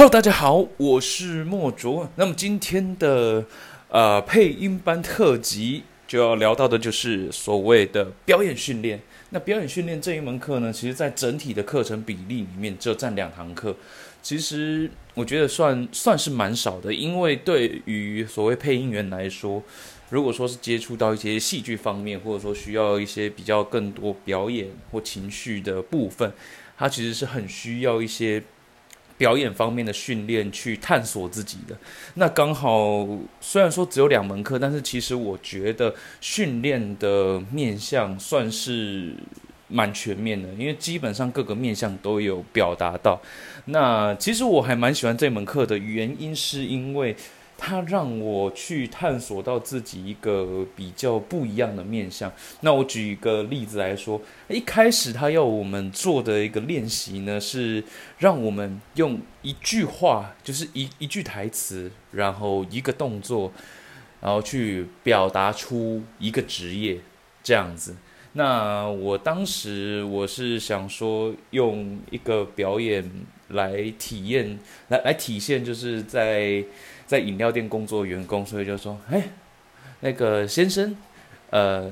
Hello，大家好，我是莫卓。那么今天的呃配音班特辑就要聊到的就是所谓的表演训练。那表演训练这一门课呢，其实在整体的课程比例里面只有占两堂课。其实我觉得算算是蛮少的，因为对于所谓配音员来说，如果说是接触到一些戏剧方面，或者说需要一些比较更多表演或情绪的部分，它其实是很需要一些表演方面的训练去探索自己的。那刚好虽然说只有两门课，但是其实我觉得训练的面向算是蛮全面的，因为基本上各个面向都有表达到。那其实我还蛮喜欢这门课的原因，是因为它让我去探索到自己一个比较不一样的面向。那我举一个例子来说，一开始他要我们做的一个练习呢，是让我们用一句话，就是一一句台词，然后一个动作，然后去表达出一个职业这样子。那我当时我是想说，用一个表演来体验，来来体现，就是在在饮料店工作的员工，所以就说，哎，那个先生，呃，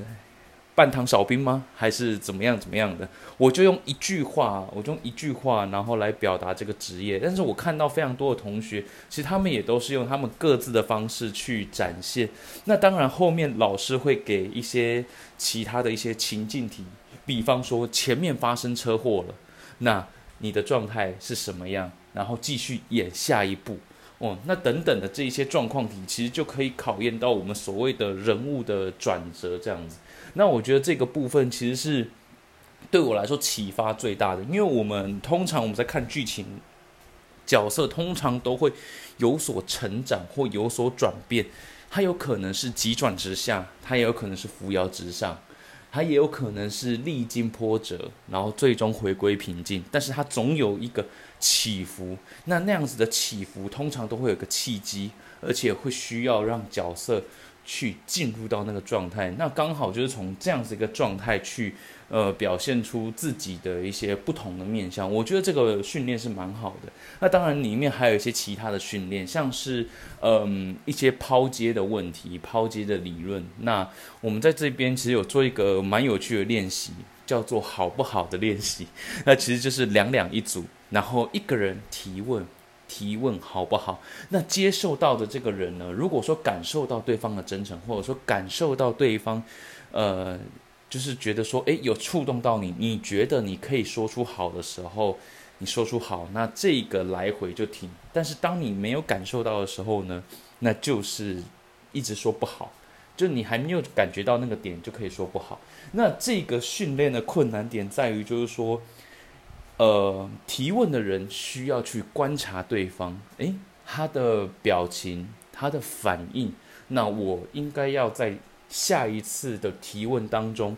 半糖少冰吗？还是怎么样怎么样的？我就用一句话，我就用一句话，然后来表达这个职业。但是我看到非常多的同学，其实他们也都是用他们各自的方式去展现。那当然，后面老师会给一些其他的一些情境题，比方说前面发生车祸了，那你的状态是什么样？然后继续演下一步。哦，那等等的这一些状况题，其实就可以考验到我们所谓的人物的转折这样子。那我觉得这个部分其实是对我来说启发最大的，因为我们通常我们在看剧情，角色通常都会有所成长或有所转变，它有可能是急转直下，它也有可能是扶摇直上，它也有可能是历经波折，然后最终回归平静，但是它总有一个起伏。那那样子的起伏，通常都会有个契机，而且会需要让角色。去进入到那个状态，那刚好就是从这样子一个状态去，呃，表现出自己的一些不同的面相。我觉得这个训练是蛮好的。那当然里面还有一些其他的训练，像是嗯一些抛接的问题、抛接的理论。那我们在这边其实有做一个蛮有趣的练习，叫做好不好的练习。那其实就是两两一组，然后一个人提问。提问好不好？那接受到的这个人呢？如果说感受到对方的真诚，或者说感受到对方，呃，就是觉得说，诶，有触动到你，你觉得你可以说出好的时候，你说出好，那这个来回就停。但是当你没有感受到的时候呢，那就是一直说不好，就你还没有感觉到那个点，就可以说不好。那这个训练的困难点在于，就是说。呃，提问的人需要去观察对方，诶，他的表情，他的反应，那我应该要在下一次的提问当中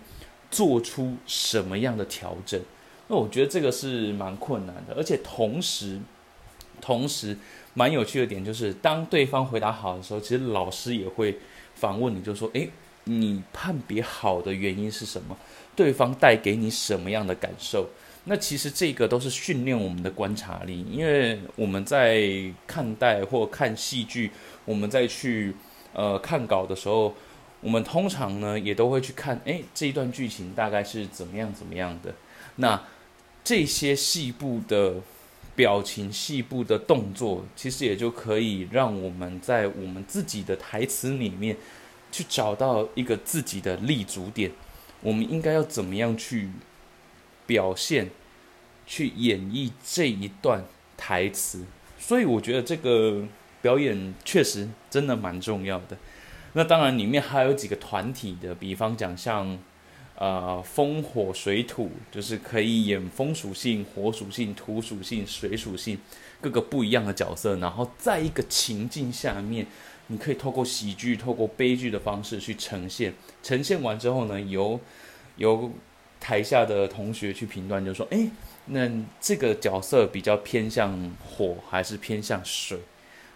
做出什么样的调整？那我觉得这个是蛮困难的，而且同时，同时蛮有趣的点就是，当对方回答好的时候，其实老师也会反问你，就说，诶，你判别好的原因是什么？对方带给你什么样的感受？那其实这个都是训练我们的观察力，因为我们在看待或看戏剧，我们在去呃看稿的时候，我们通常呢也都会去看，诶，这一段剧情大概是怎么样怎么样的。那这些细部的表情、细部的动作，其实也就可以让我们在我们自己的台词里面去找到一个自己的立足点。我们应该要怎么样去？表现，去演绎这一段台词，所以我觉得这个表演确实真的蛮重要的。那当然，里面还有几个团体的，比方讲像呃风火水土，就是可以演风属性、火属性、土属性、水属性各个不一样的角色，然后在一个情境下面，你可以透过喜剧、透过悲剧的方式去呈现。呈现完之后呢，由由台下的同学去评断，就说：“哎，那这个角色比较偏向火，还是偏向水，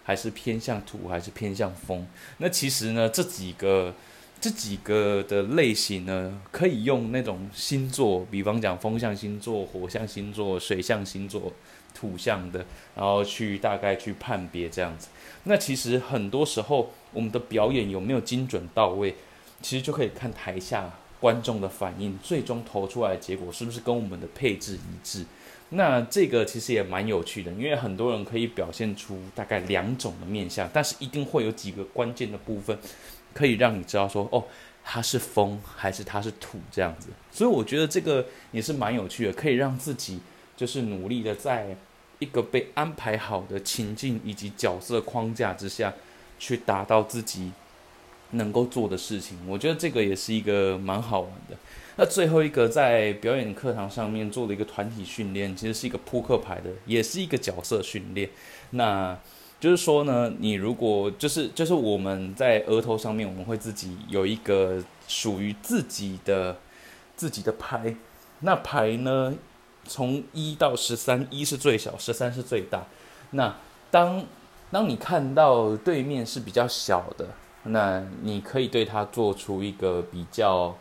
还是偏向土，还是偏向风？那其实呢，这几个这几个的类型呢，可以用那种星座，比方讲风象星座、火象星座、水象星座土象的，然后去大概去判别这样子。那其实很多时候，我们的表演有没有精准到位，其实就可以看台下观众的反应，最终投出来的结果是不是跟我们的配置一致。那这个其实也蛮有趣的，因为很多人可以表现出大概两种的面相，但是一定会有几个关键的部分，可以让你知道说，哦，它是风还是它是土这样子。所以我觉得这个也是蛮有趣的，可以让自己就是努力的在一个被安排好的情境以及角色框架之下，去达到自己能够做的事情。我觉得这个也是一个蛮好玩的。那最后一个在表演课堂上面做的一个团体训练，其实是一个扑克牌的，也是一个角色训练。那就是说呢，你如果就是就是我们在额头上面，我们会自己有一个属于自己的自己的牌。那牌呢，从一到十三，一是最小，十三是最大。那当当你看到对面是比较小的，那你可以对他做出一个比较。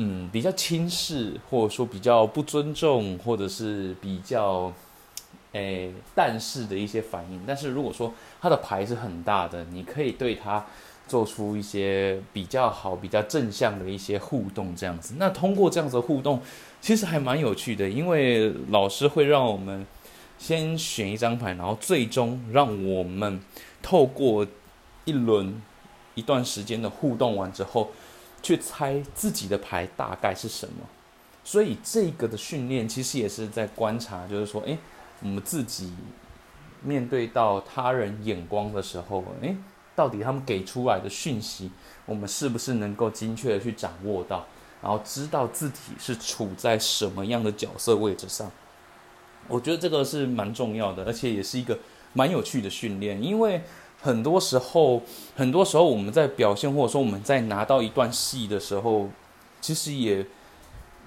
嗯，比较轻视，或者说比较不尊重，或者是比较，诶，但是的一些反应。但是如果说他的牌是很大的，你可以对他做出一些比较好、比较正向的一些互动，这样子。那通过这样子的互动，其实还蛮有趣的，因为老师会让我们先选一张牌，然后最终让我们透过一轮一段时间的互动完之后。去猜自己的牌大概是什么，所以这个的训练其实也是在观察，就是说，诶，我们自己面对到他人眼光的时候，诶，到底他们给出来的讯息，我们是不是能够精确的去掌握到，然后知道自己是处在什么样的角色位置上？我觉得这个是蛮重要的，而且也是一个蛮有趣的训练，因为。很多时候，很多时候我们在表现，或者说我们在拿到一段戏的时候，其实也，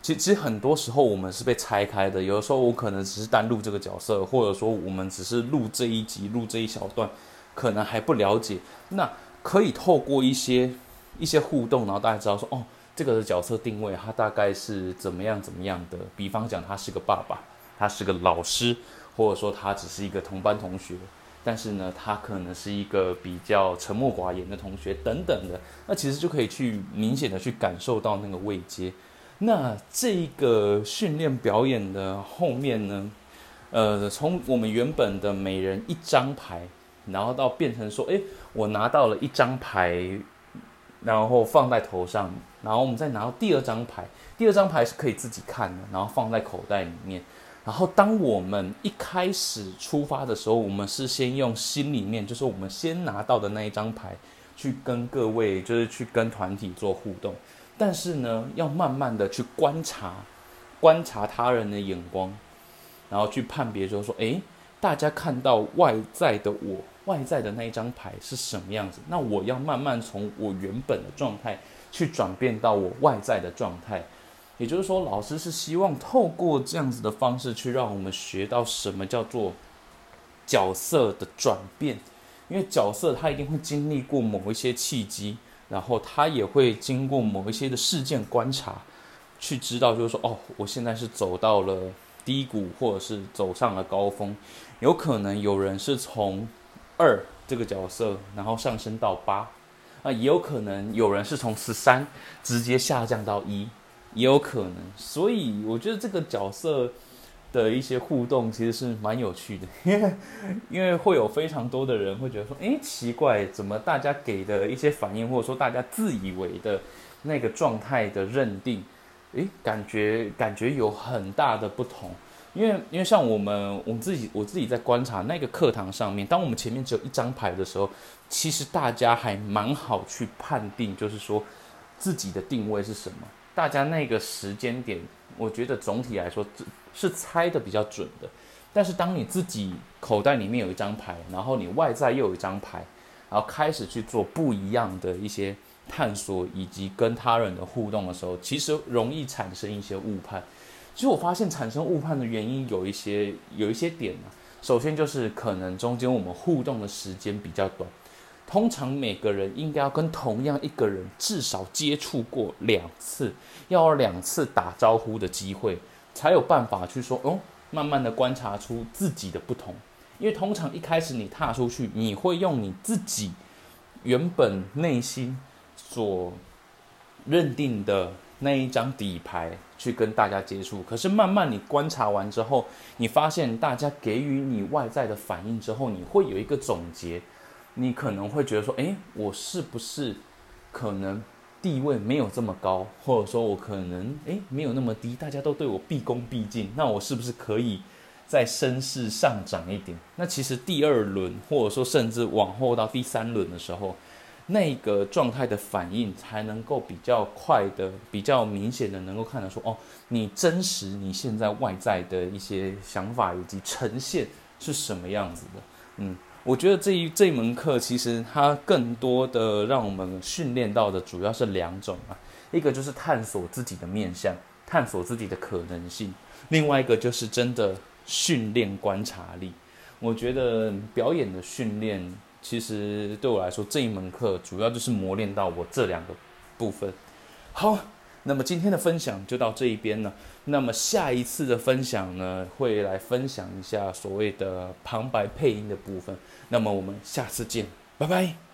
其其实很多时候我们是被拆开的。有的时候我可能只是单录这个角色，或者说我们只是录这一集、录这一小段，可能还不了解。那可以透过一些一些互动，然后大家知道说，哦，这个的角色定位，他大概是怎么样怎么样的。比方讲，他是个爸爸，他是个老师，或者说他只是一个同班同学。但是呢，他可能是一个比较沉默寡言的同学，等等的，那其实就可以去明显的去感受到那个位阶。那这个训练表演的后面呢，呃，从我们原本的每人一张牌，然后到变成说，诶，我拿到了一张牌，然后放在头上，然后我们再拿到第二张牌，第二张牌是可以自己看的，然后放在口袋里面。然后，当我们一开始出发的时候，我们是先用心里面，就是我们先拿到的那一张牌，去跟各位，就是去跟团体做互动。但是呢，要慢慢的去观察，观察他人的眼光，然后去判别，就是说，诶，大家看到外在的我，外在的那一张牌是什么样子？那我要慢慢从我原本的状态，去转变到我外在的状态。也就是说，老师是希望透过这样子的方式去让我们学到什么叫做角色的转变，因为角色他一定会经历过某一些契机，然后他也会经过某一些的事件观察，去知道就是说，哦，我现在是走到了低谷，或者是走上了高峰，有可能有人是从二这个角色，然后上升到八，啊，也有可能有人是从十三直接下降到一。也有可能，所以我觉得这个角色的一些互动其实是蛮有趣的，因 为因为会有非常多的人会觉得说，哎，奇怪，怎么大家给的一些反应，或者说大家自以为的那个状态的认定，诶，感觉感觉有很大的不同，因为因为像我们我们自己我自己在观察那个课堂上面，当我们前面只有一张牌的时候，其实大家还蛮好去判定，就是说自己的定位是什么。大家那个时间点，我觉得总体来说是猜的比较准的。但是当你自己口袋里面有一张牌，然后你外在又有一张牌，然后开始去做不一样的一些探索以及跟他人的互动的时候，其实容易产生一些误判。其实我发现产生误判的原因有一些有一些点啊。首先就是可能中间我们互动的时间比较短。通常每个人应该要跟同样一个人至少接触过两次，要有两次打招呼的机会，才有办法去说哦，慢慢的观察出自己的不同。因为通常一开始你踏出去，你会用你自己原本内心所认定的那一张底牌去跟大家接触。可是慢慢你观察完之后，你发现大家给予你外在的反应之后，你会有一个总结。你可能会觉得说，诶，我是不是可能地位没有这么高，或者说我可能诶没有那么低，大家都对我毕恭毕敬，那我是不是可以？在声势上涨一点，那其实第二轮或者说甚至往后到第三轮的时候，那个状态的反应才能够比较快的、比较明显的能够看得出哦，你真实你现在外在的一些想法以及呈现是什么样子的。嗯，我觉得这一这一门课其实它更多的让我们训练到的主要是两种啊，一个就是探索自己的面相，探索自己的可能性，另外一个就是真的。训练观察力，我觉得表演的训练其实对我来说这一门课主要就是磨练到我这两个部分。好，那么今天的分享就到这一边了。那么下一次的分享呢，会来分享一下所谓的旁白配音的部分。那么我们下次见，拜拜。